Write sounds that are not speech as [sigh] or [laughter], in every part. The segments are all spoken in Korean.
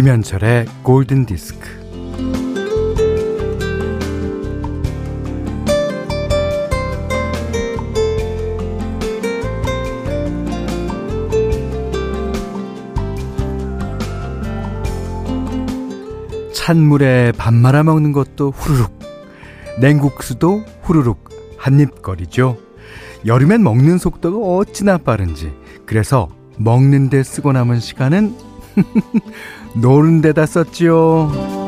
김현철의 골든 디스크. 찬물에 밥 말아 먹는 것도 후루룩. 냉국수도 후루룩 한 입거리죠. 여름엔 먹는 속도가 어찌나 빠른지. 그래서 먹는데 쓰고 남은 시간은 [laughs] 노는 데다 썼지요.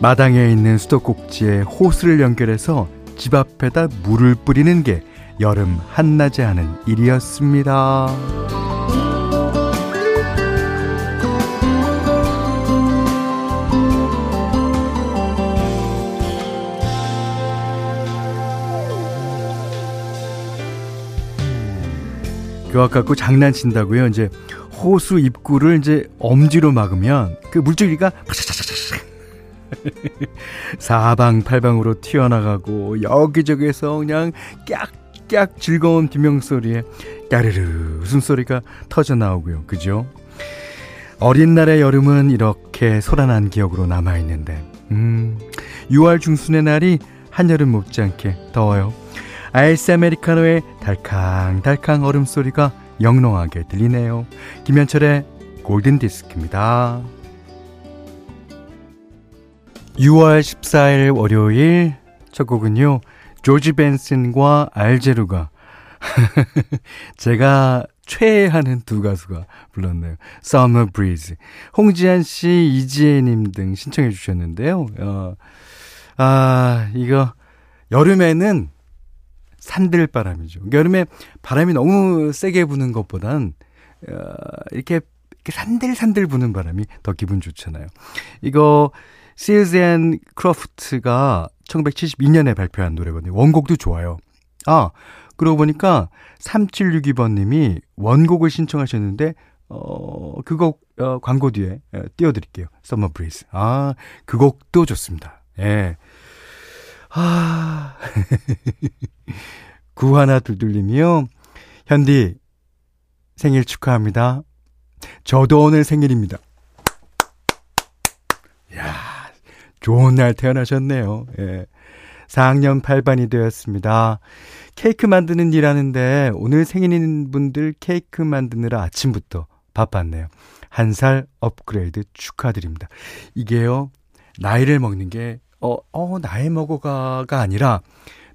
마당에 있는 수도꼭지에 호스를 연결해서 집 앞에다 물을 뿌리는 게 여름 한낮에 하는 일이었습니다. 그거 갖고 장난친다고요. 이제 호수 입구를 이제 엄지로 막으면 그 물줄기가 [laughs] 사방팔방으로 튀어나가고 여기저기에서 그냥 깍깍 즐거운 비명소리에 까르르 웃음소리가 터져 나오고요. 그죠? 어린 날의 여름은 이렇게 소란한 기억으로 남아있는데, 음, 6월 중순의 날이 한여름 못지않게 더워요. 아이스 아메리카노의 달캉달캉 얼음소리가 영롱하게 들리네요. 김현철의 골든디스크입니다. 6월 14일 월요일 첫 곡은요. 조지 벤슨과 알제루가 [laughs] 제가 최애하는 두 가수가 불렀네요. Summer Breeze. 홍지한 씨, 이지혜 님 등 신청해 주셨는데요. 어, 아, 이거 여름에는 산들바람이죠. 여름에 바람이 너무 세게 부는 것보단 어, 이렇게, 산들산들 부는 바람이 더 기분 좋잖아요. 이거 Seals and Crofts가 1972년에 발표한 노래거든요. 원곡도 좋아요. 아, 그러고 보니까 3762번님이 원곡을 신청하셨는데 어, 그 곡 어, 광고 뒤에 어, 띄워드릴게요. Summer Breeze. 아, 그 곡도 좋습니다. 예. 아. [laughs] 구하나 둘둘님이요. 현디, 생일 축하합니다. 저도 오늘 생일입니다. 야 좋은 날 태어나셨네요. 예. 4학년 8반이 되었습니다. 케이크 만드는 일 하는데 오늘 생일인 분들 케이크 만드느라 아침부터 바빴네요. 한 살 업그레이드 축하드립니다. 이게요, 나이를 먹는 게, 어, 어, 나이 먹어가가 아니라,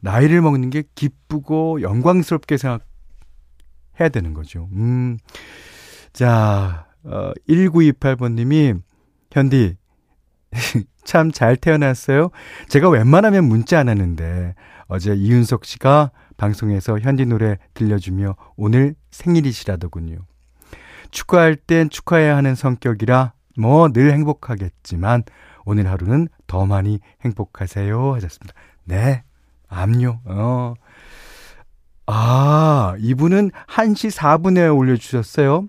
나이를 먹는 게 기쁘고 영광스럽게 생각해야 되는 거죠. 음. 자, 어, 1928번님이, 현디, [laughs] 참 잘 태어났어요. 제가 웬만하면 문자 안 하는데, 어제 이윤석 씨가 방송에서 현디 노래 들려주며 오늘 생일이시라더군요. 축하할 땐 축하해야 하는 성격이라 뭐 늘 행복하겠지만 오늘 하루는 더 많이 행복하세요 하셨습니다. 네, 압류. 어. 아, 이분은 1시 4분에 올려주셨어요.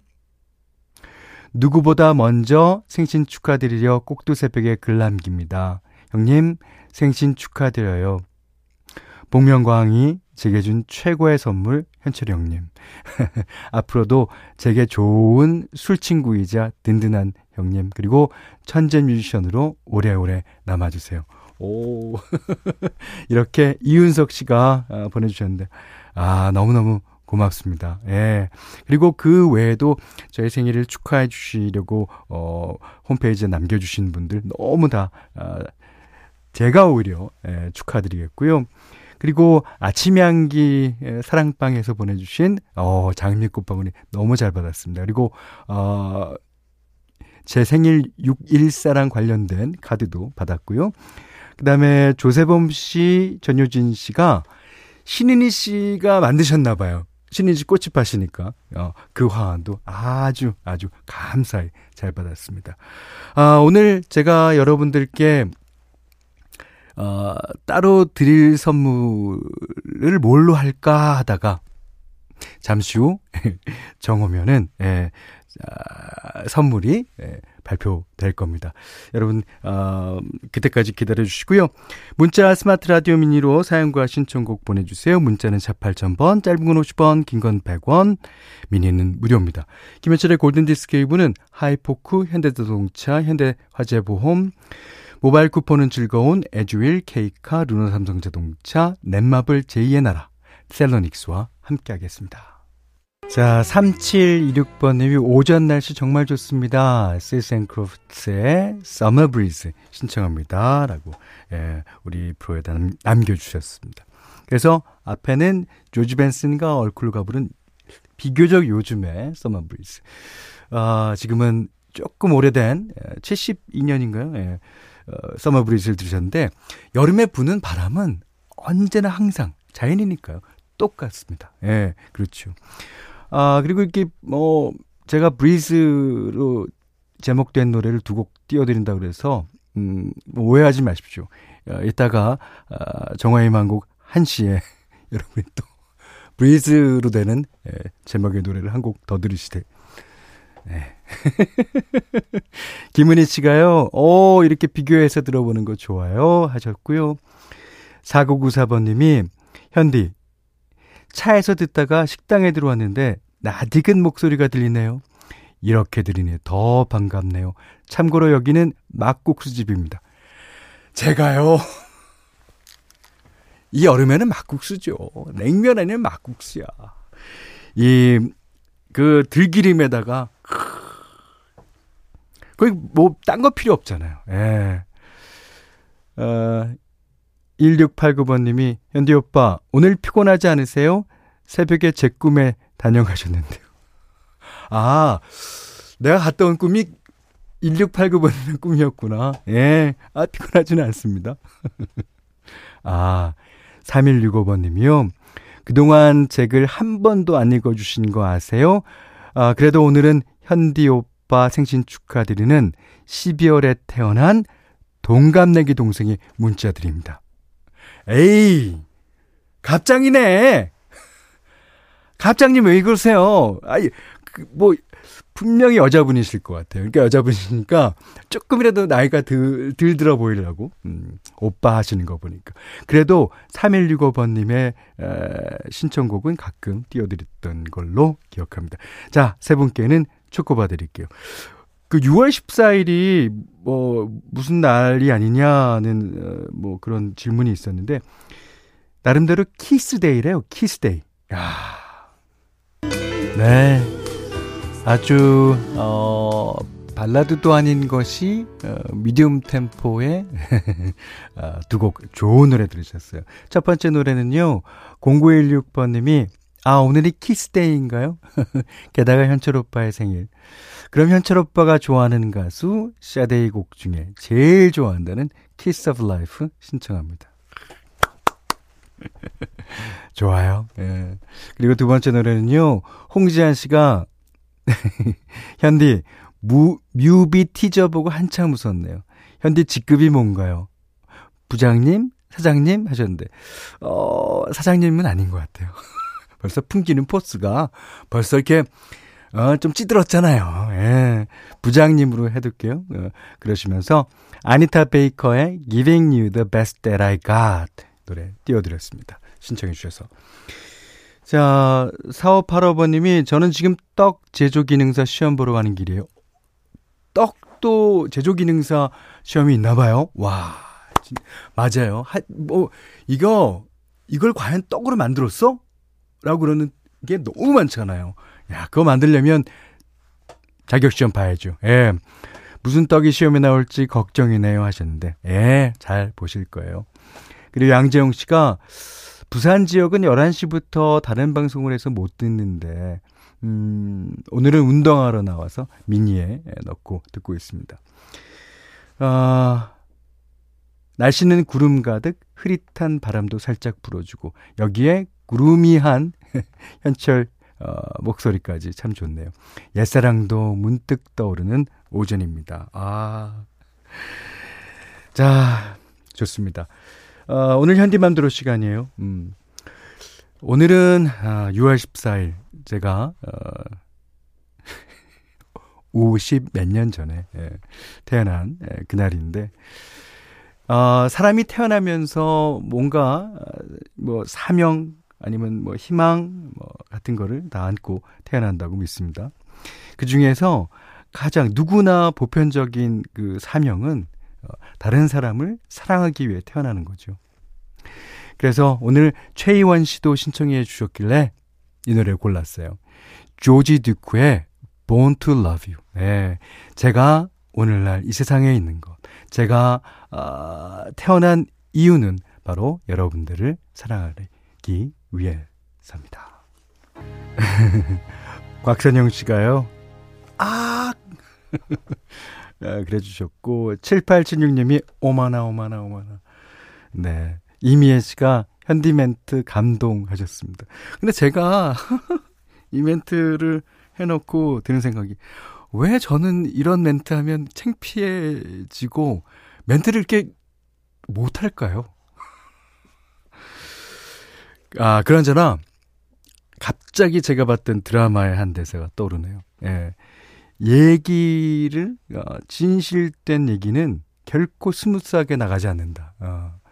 누구보다 먼저 생신 축하드리려 꼭두 새벽에 글 남깁니다. 형님, 생신 축하드려요. 복면광이 제게 준 최고의 선물, 현철이 형님. [laughs] 앞으로도 제게 좋은 술친구이자 든든한 형님, 그리고 천재 뮤지션으로 오래오래 남아주세요. 오. [laughs] 이렇게 이윤석 씨가 아, 보내주셨는데, 아, 너무너무 고맙습니다. 예. 그리고 그 외에도 저희 생일을 축하해 주시려고, 어, 홈페이지에 남겨 주신 분들 너무 다, 아, 제가 오히려, 예, 축하드리겠고요. 그리고 아침 향기 예, 사랑방에서 보내주신, 어, 장미꽃방울이 너무 잘 받았습니다. 그리고, 어, 제 생일 6일사랑 관련된 카드도 받았고요. 그 다음에 조세범 씨, 전효진 씨가 신인희 씨가 만드셨나 봐요. 신인희 씨 꽃집 하시니까 어, 그 화환도 아주 아주 감사히 잘 받았습니다. 아, 오늘 제가 여러분들께 어, 따로 드릴 선물을 뭘로 할까 하다가 잠시 후 [laughs] 정오면은 예, 아, 선물이 예, 발표될 겁니다. 여러분, 어, 그때까지 기다려 주시고요. 문자 스마트 라디오 미니로 사연과 신청곡 보내주세요. 문자는 4 8000번, 짧은 건 50원, 긴 건 100원, 미니는 무료입니다. 김현철의 골든디스크 2부는 하이포크, 현대자동차, 현대화재보험, 모바일 쿠폰은 즐거운 에듀윌, 케이카, 르노삼성자동차, 넷마블 제2의 나라, 셀러닉스와 함께하겠습니다. 자, 3726번님이 오전 날씨 정말 좋습니다. 시센크로프트의 Summer Breeze 신청합니다. 라고, 예, 우리 프로에다 남겨주셨습니다. 그래서 앞에는 조지 벤슨과 얼쿨가 부른 비교적 요즘의 Summer Breeze. 아, 지금은 조금 오래된 72년인가요? 예, 어, Summer Breeze를 들으셨는데, 여름에 부는 바람은 언제나 항상 자연이니까요. 똑같습니다. 예, 그렇죠. 아, 그리고 이렇게 뭐 제가 브리즈로 제목된 노래를 두 곡 띄워드린다 그래서 음, 뭐 오해하지 마십시오. 어, 이따가 아, 정화의 만곡 1시에 [laughs] 여러분이 또 브리즈로 되는 예, 제목의 노래를 한 곡 더 들으시되 네. [laughs] 김은희 씨가요, 오, 이렇게 비교해서 들어보는 거 좋아요. 하셨고요. 4994번님이, 현디, 차에서 듣다가 식당에 들어왔는데 낯익은 목소리가 들리네요. 이렇게 들으니 더 반갑네요. 참고로 여기는 막국수집입니다. 제가요. [laughs] 이 여름에는 막국수죠. 냉면 에는 막국수야. 이, 그 들기름에다가, 거의 뭐, 딴 거 필요 없잖아요. 예. 어, 1689번님이, 현디 오빠, 오늘 피곤하지 않으세요? 새벽에 제 꿈에 다녀가셨는데요. 아, 내가 갔다 온 꿈이 1689번님의 꿈이었구나. 예, 아, 피곤하지는 않습니다. [laughs] 아, 3165번님이요. 그동안 책을 한 번도 안 읽어주신 거 아세요? 아, 그래도 오늘은 현디 오빠 생신 축하드리는 12월에 태어난 동갑내기 동생이 문자 드립니다. 에이, 갑장이네. [laughs] 갑장님 왜 그러세요? 아니, 그, 뭐, 분명히 여자분이실 것 같아요. 그러니까 여자분이니까 조금이라도 나이가 들, 들 들어 보이려고, 음, 오빠 하시는 거 보니까. 그래도 3165번님의 에, 신청곡은 가끔 띄워드렸던 걸로 기억합니다. 자, 세 분께는 초코바 드릴게요. 그 6월 14일이 뭐 무슨 날이 아니냐는 어, 뭐 그런 질문이 있었는데 나름대로 키스데이래요. 키스데이. 야. 네. 아주 어 발라드도 아닌 것이 어, medium 템포의 [laughs] 어, 두곡 좋은 노래 들으셨어요. 첫 번째 노래는요. 0916번님이 아 오늘이 키스데이인가요? [laughs] 게다가 현철 오빠의 생일. 그럼 현철 오빠가 좋아하는 가수 샤데이 곡 중에 제일 좋아한다는 Kiss of Life 신청합니다. [laughs] 좋아요. 예. 그리고 두 번째 노래는요. 홍지한 씨가 [laughs] 현디 무, 뮤비 티저 보고 한참 웃었네요. 현디 직급이 뭔가요? 부장님? 사장님? 하셨는데, 어, 사장님은 아닌 것 같아요. [laughs] 벌써 풍기는 포스가 벌써 이렇게 어, 좀 찌들었잖아요. 예. 부장님으로 해둘게요. 어, 그러시면서 아니타 베이커의 Giving You the Best That I Got 노래 띄워드렸습니다. 신청해 주셔서. 자, 4585번님이 저는 지금 떡 제조기능사 시험 보러 가는 길이에요. 떡도 제조기능사 시험이 있나 봐요. 와, 맞아요. 하, 뭐, 이거, 이걸 과연 떡으로 만들었어? 라고 그러는 게 너무 많잖아요. 야, 그거 만들려면 자격시험 봐야죠. 예. 무슨 떡이 시험에 나올지 걱정이네요 하셨는데, 예, 잘 보실 거예요. 그리고 양재용 씨가 부산 지역은 11시부터 다른 방송을 해서 못 듣는데, 음, 오늘은 운동하러 나와서 미니에 넣고 듣고 있습니다. 아, 날씨는 구름 가득 흐릿한 바람도 살짝 불어주고, 여기에 구름이한 [laughs] 현철 어, 목소리까지 참 좋네요. 옛사랑도 문득 떠오르는 오전입니다. 아. 자, 좋습니다. 어, 오늘 현디맘대로 시간이에요. 음. 오늘은 아, 6월 14일 제가 어, [laughs] 50 몇 년 전에 예, 태어난 예, 그날인데 어, 사람이 태어나면서 뭔가 뭐 사명 아니면 뭐 희망 뭐 같은 거를 다 안고 태어난다고 믿습니다. 그 중에서 가장 누구나 보편적인 그 사명은 어, 다른 사람을 사랑하기 위해 태어나는 거죠. 그래서 오늘 최희원 씨도 신청해 주셨길래 이 노래를 골랐어요. 조지 듀크의 Born to Love You. 네. 제가 오늘날 이 세상에 있는 것, 제가 어, 태어난 이유는 바로 여러분들을 사랑하기 위해서입니다. [laughs] 곽선영 씨가요. 아! [laughs] 아 그래 주셨고 7876님이 오마나 오마나 오마나. 네. 이미애 씨가 현디멘트 감동하셨습니다. 근데 제가 [laughs] 이 멘트를 해놓고 드는 생각이 왜 저는 이런 멘트 하면 창피해지고 멘트를 이렇게 못할까요? 아, 그나저나 갑자기 제가 봤던 드라마의 한 대사가 떠오르네요. 예. 얘기를, 어, 진실된 얘기는 결코 smooth하게 나가지 않는다. 어.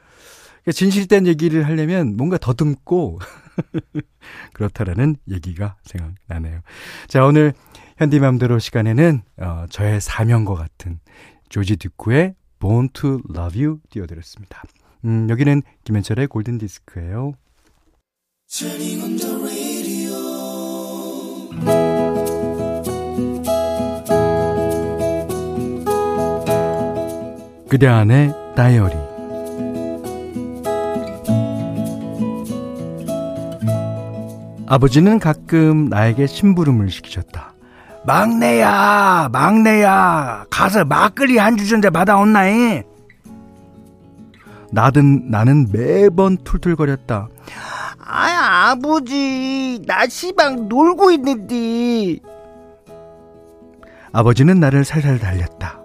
그러니까 진실된 얘기를 하려면 뭔가 더듬고 [laughs] 그렇다라는 얘기가 생각나네요. 자, 오늘 현디맘대로 시간에는 어, 저의 사명과 같은 조지 듀쿠의 Born to Love You 띄워드렸습니다. 음, 여기는 김현철의 골든 디스크예요. 그대 안의 다이어리 아버지는 가끔 나에게 심부름을 시키셨다. 막내야, 막내야, 가서 막걸리 한 주전자 받아온나이? 나든 나는 매번 툴툴거렸다. 아, 아버지, 나 시방 놀고 있는데. 아버지는 나를 살살 달렸다.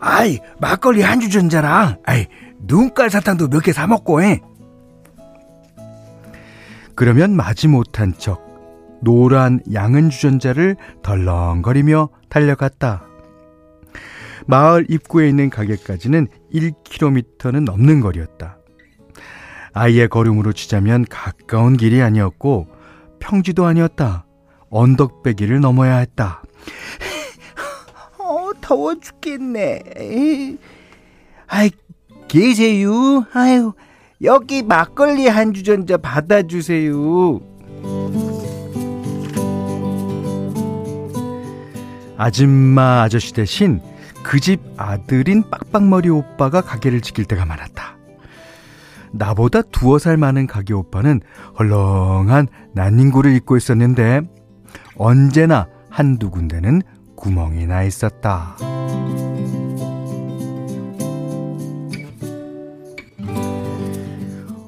아이, 막걸리 한 주전자랑, 아이, 눈깔 사탕도 몇 개 사 먹고, 해. 그러면 마지못한 척 노란 양은 주전자를 덜렁거리며 달려갔다. 마을 입구에 있는 가게까지는 1km는 넘는 거리였다. 아이의 걸음으로 치자면 가까운 길이 아니었고 평지도 아니었다. 언덕배기를 넘어야 했다. 어, 더워 죽겠네. 아이, 계세요? 아유, 여기 막걸리 한 주전자 받아주세요. 아줌마 아저씨 대신 그 집 아들인 빡빡머리 오빠가 가게를 지킬 때가 많았다. 나보다 두어 살 많은 가게 오빠는 헐렁한 난닝구를 입고 있었는데 언제나 한두 군데는 구멍이 나 있었다.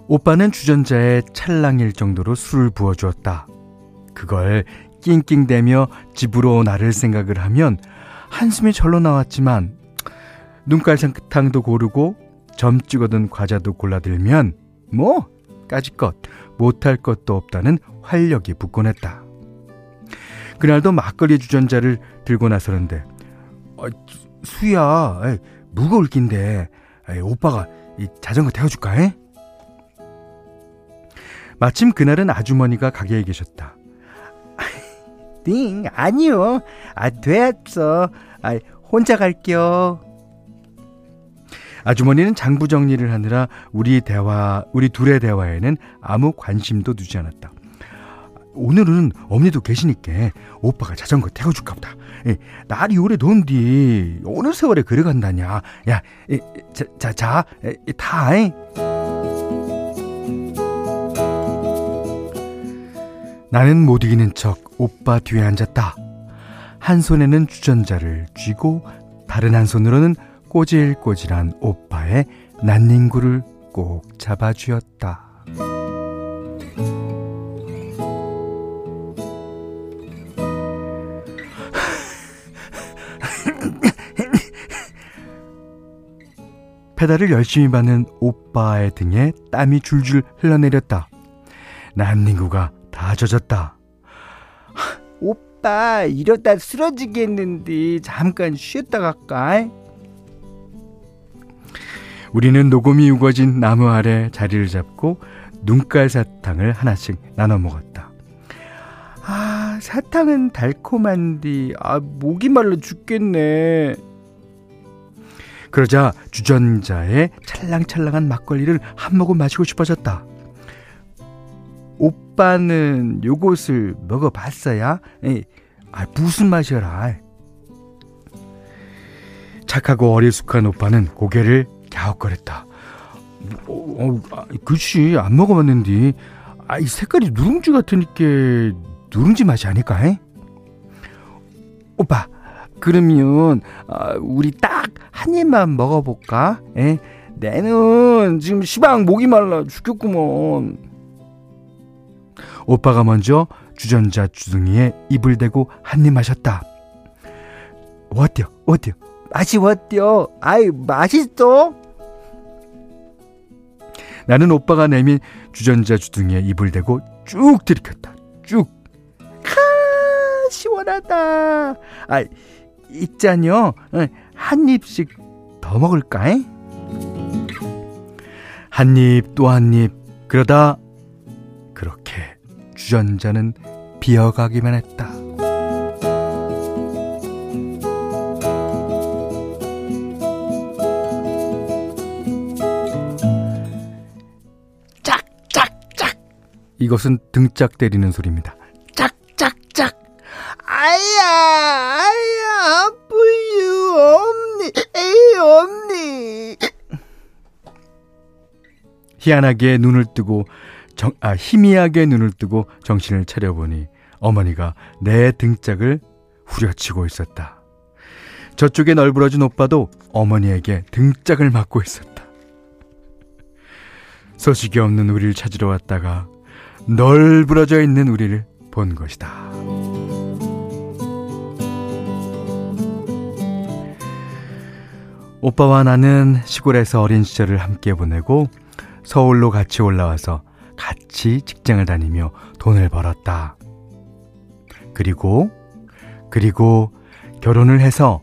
오빠는 주전자에 찰랑일 정도로 술을 부어주었다. 그걸 낑낑대며 집으로 나를 생각을 하면 한숨이 절로 나왔지만 눈깔상탕도 고르고 점 찍어둔 과자도 골라들면 뭐 까짓 것 못할 것도 없다는 활력이 붙곤 했다. 그날도 막걸리 주전자를 들고 나서는데 어, 수야 에이, 무거울 낀데 에이, 오빠가 이 자전거 태워줄까? 에? 마침 그날은 아주머니가 가게에 계셨다. [laughs] 띵, 아니요. 아, 됐어. 아, 혼자 갈게요. 아주머니는 장부 정리를 하느라 우리 대화, 우리 둘의 대화에는 아무 관심도 두지 않았다. 오늘은 어머니도 계시니까 오빠가 자전거 태워줄까 보다. 에, 날이 오래 더운디 어느 세월에 그래 간다냐. 야, 에, 자, 자, 자, 에, 타. 에. 나는 못 이기는 척 오빠 뒤에 앉았다. 한 손에는 주전자를 쥐고 다른 한 손으로는 꼬질꼬질한 오빠의 난닝구를 꼭 잡아쥐었다. 페달을 열심히 받는 오빠의 등에 땀이 줄줄 흘러내렸다. 난닝구가 다 젖었다. [laughs] 아빠 이러다 쓰러지겠는데 잠깐 쉬었다 갈까? 우리는 녹음이 우거진 나무 아래 자리를 잡고 눈깔 사탕을 하나씩 나눠 먹었다. 아, 사탕은 달콤한디, 아, 목이 말라 죽겠네. 그러자 주전자의 찰랑찰랑한 막걸리를 한 모금 마시고 싶어졌다. 오빠는 요것을 먹어봤어야? 에이, 아, 무슨 맛이라? 착하고 어리숙한 오빠는 고개를 갸웃거렸다. 어, 어, 아, 그치, 안 먹어봤는데. 아, 이 색깔이 누룽지 같으니까 누룽지 맛이 아닐까? 에? 오빠, 그러면 아, 우리 딱 한 입만 먹어볼까? 에? 내는 지금 시방 목이 말라 죽겠구먼. 오빠가 먼저 주전자 주둥이에 입을 대고 한 입 마셨다. 어때요? 어때요? 맛이 어때요? 아이 맛있어? 나는 오빠가 내민 주전자 주둥이에 입을 대고 쭉 들이켰다. 쭉. 카 시원하다. 아 있잖요. 어, 한 입씩 더 먹을까? 한 입 또 한 입. 그러다 그렇게 주전자는 비어가기만 했다. 짝짝짝. 이것은 등짝 때리는 소리입니다. 희한하게 눈을 뜨고 정, 아, 희미하게 눈을 뜨고 정신을 차려보니 어머니가 내 등짝을 후려치고 있었다. 저쪽에 널브러진 오빠도 어머니에게 등짝을 맞고 있었다. 소식이 없는 우리를 찾으러 왔다가 널브러져 있는 우리를 본 것이다. 오빠와 나는 시골에서 어린 시절을 함께 보내고 서울로 같이 올라와서 같이 직장을 다니며 돈을 벌었다. 그리고, 그리고 결혼을 해서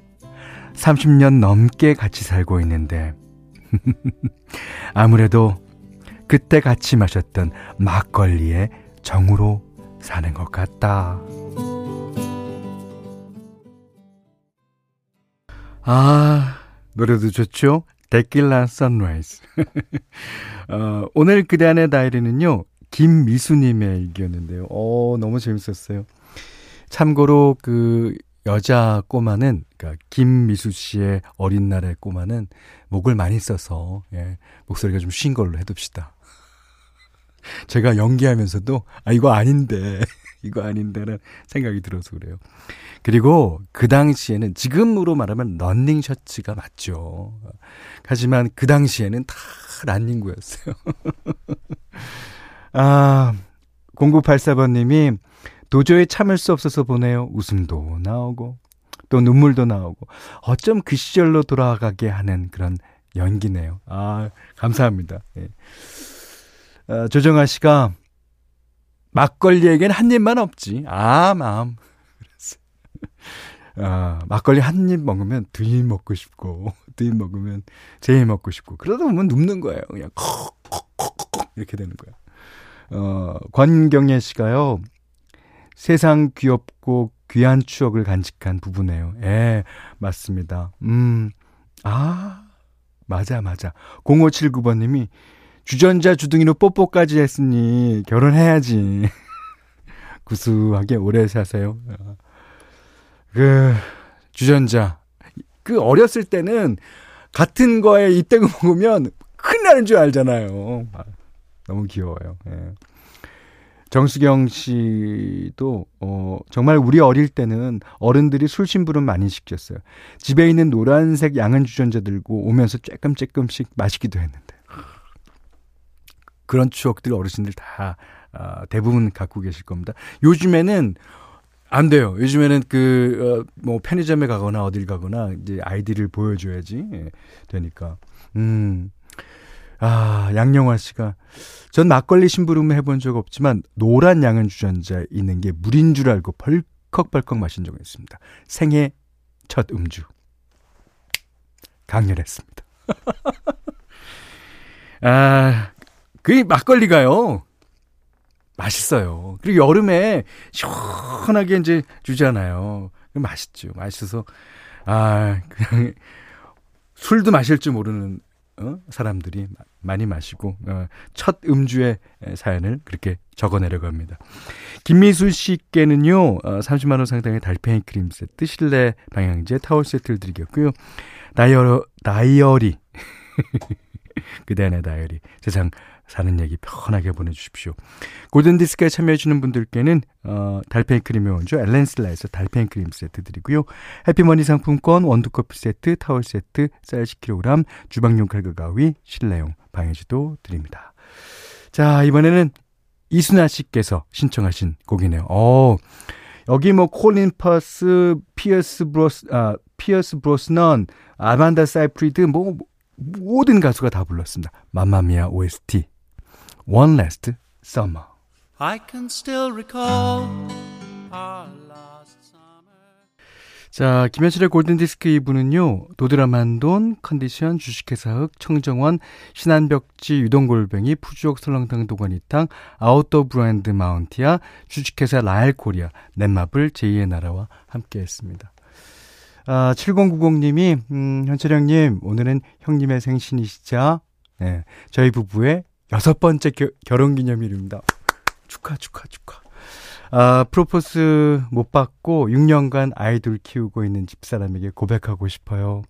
30년 넘게 같이 살고 있는데, [laughs] 아무래도 그때 같이 마셨던 막걸리의 정으로 사는 것 같다. 아, 노래도 좋죠? Tequila Sunrise. [laughs] 어, 오늘 그대 안의 다이어리는요, 김미수님의 일기였는데요. 어, 너무 재밌었어요. 참고로 그 여자 꼬마는, 그니까 김미수 씨의 어린 날의 꼬마는 목을 많이 써서, 예, 목소리가 좀 쉰 걸로 해둡시다. [laughs] 제가 연기하면서도, 아, 이거 아닌데, 이거 아닌데라는 생각이 들어서 그래요. 그리고 그 당시에는 지금으로 말하면 런닝 셔츠가 맞죠. 하지만 그 당시에는 다 란닝구였어요. [laughs] 아, 0984번님이 도저히 참을 수 없어서 보내요. 웃음도 나오고 또 눈물도 나오고 어쩜 그 시절로 돌아가게 하는 그런 연기네요. 아, 감사합니다. 예. 아, 조정아 씨가 막걸리에겐 한 입만 없지. 아, 마음. [laughs] 아, 막걸리 한 입 먹으면 두 입 먹고 싶고, [laughs] 두 입 먹으면 세입 먹고 싶고, 그러다 보면 눕는 거예요. 그냥 콕 콕 콕 콕 이렇게 되는 거야. 어, 권경예 씨가요, 세상 귀엽고 귀한 추억을 간직한 부부네요. 예, 맞습니다. 음, 아, 맞아, 맞아. 0579번님이 주전자 주둥이로 뽀뽀까지 했으니 결혼해야지. [laughs] 구수하게 오래 사세요. 그 주전자 그 어렸을 때는 같은 거에 이때고 [laughs] 먹으면 큰일 나는 줄 알잖아요. 아, 너무 귀여워요. 예. 정수경 씨도 어 정말 우리 어릴 때는 어른들이 술 심부름 많이 시켰어요. 집에 있는 노란색 양은 주전자 들고 오면서 쬐끔쬐끔씩 마시기도 했는데 그런 추억들 어르신들 다 어, 대부분 갖고 계실 겁니다. 요즘에는 안 돼요. 요즘에는 그, 어, 뭐, 편의점에 가거나 어딜 가거나, 이제 아이디를 보여줘야지, 예, 되니까. 음. 아, 양영화 씨가. 전 막걸리 심부름 해본 적 없지만, 노란 양은 주전자 있는 게 물인 줄 알고 벌컥벌컥 마신 적이 있습니다. 생애 첫 음주. 강렬했습니다. [laughs] 아, 그 막걸리가요. 맛있어요. 그리고 여름에 시원하게 이제 주잖아요. 맛있죠. 맛있어서, 아, 그냥 술도 마실 줄 모르는 어? 사람들이 많이 마시고 어, 첫 음주의 사연을 그렇게 적어내려고 합니다. 김미수 씨께는요 어, 30만 원 상당의 달팽이 크림 세트, 실내 방향제, 타월 세트를 드리겠고요. 다이어 다이어리 [laughs] 그대 의 다이어리 세상 사는 얘기 편하게 보내주십시오. 골든디스크에 참여해주는 분들께는 어, 달팽이 크림의 원조 엘렌실라에서 달팽이 크림 세트 드리고요. 해피머니 상품권 원두커피 세트, 타월 세트, 쌀 10kg, 주방용 칼과 가위, 실내용 방향제도 드립니다. 자 이번에는 이순아 씨께서 신청하신 곡이네요. 어, 여기 뭐 콜린 퍼스, 피어스 브로스, 아, 피어스 브로스넌, 아만다 사이프리드 뭐 모든 가수가 다 불렀습니다. 맘마미아 OST Our Last Summer. I can still recall our last summer. 자, 김현철의 골든디스크 2부는요, 도드람한돈, 컨디션, 주식회사 흑, 청정원, 신한벽지, 유동골뱅이, 푸주옥 설렁탕 도가니탕, 아웃도어 브랜드 마운티아, 주식회사 라엘 코리아, 넷마블, 제2의 나라와 함께 했습니다. 아, 7090님이, 음, 현철 형님, 오늘은 형님의 생신이시자, 네, 저희 부부의 여섯 번째 겨, 결혼 기념일입니다. 축하, 축하, 축하. 아, 프로포스 못 받고 6년간 아이돌 키우고 있는 집사람에게 고백하고 싶어요.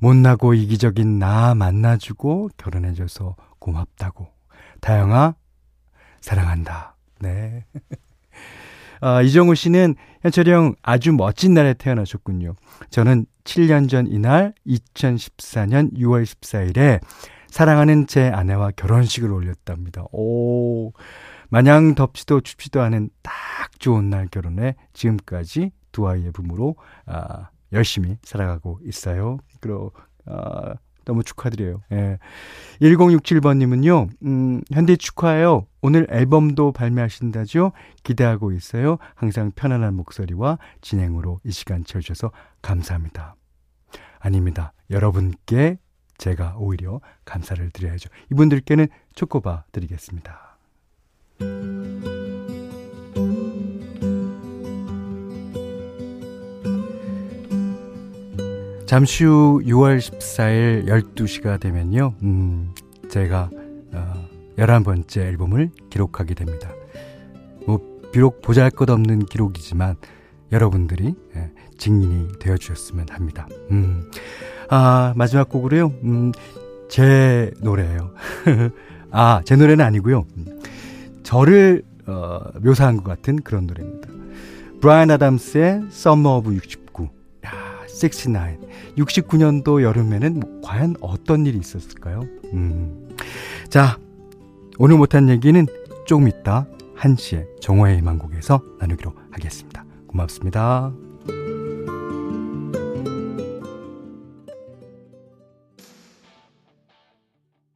못나고 이기적인 나 만나주고 결혼해줘서 고맙다고. 다영아, 사랑한다. 네. [laughs] 아, 이정우 씨는 현철이 형 아주 멋진 날에 태어나셨군요. 저는 7년 전 이날 2014년 6월 14일에 사랑하는 제 아내와 결혼식을 올렸답니다. 오, 마냥 덥지도 춥지도 않은 딱 좋은 날 결혼해 지금까지 두 아이의 부모로 아, 열심히 살아가고 있어요. 그리고 아, 너무 축하드려요. 예. 1067번님은요, 음, 현대 축하해요. 오늘 앨범도 발매하신다죠? 기대하고 있어요. 항상 편안한 목소리와 진행으로 이 시간 채워주셔서 감사합니다. 아닙니다. 여러분께 제가 오히려 감사를 드려야죠. 이분들께는 초코바 드리겠습니다. 잠시 후 6월 14일 12시가 되면요, 음, 제가, 어, 11번째 앨범을 기록하게 됩니다. 뭐, 비록 보잘 것 없는 기록이지만, 여러분들이 예, 증인이 되어주셨으면 합니다. 음, 아, 마지막 곡으로요, 음, 제 노래예요. [laughs] 아, 제 노래는 아니고요. 음, 저를, 어, 묘사한 것 같은 그런 노래입니다. 브라이언 아담스의 Summer of 69. 야, 69. 69년도 여름에는 뭐 과연 어떤 일이 있었을까요? 음. 자, 오늘 못한 얘기는 조금 이따 1시에 정화의 희망곡에서 나누기로 하겠습니다. 고맙습니다.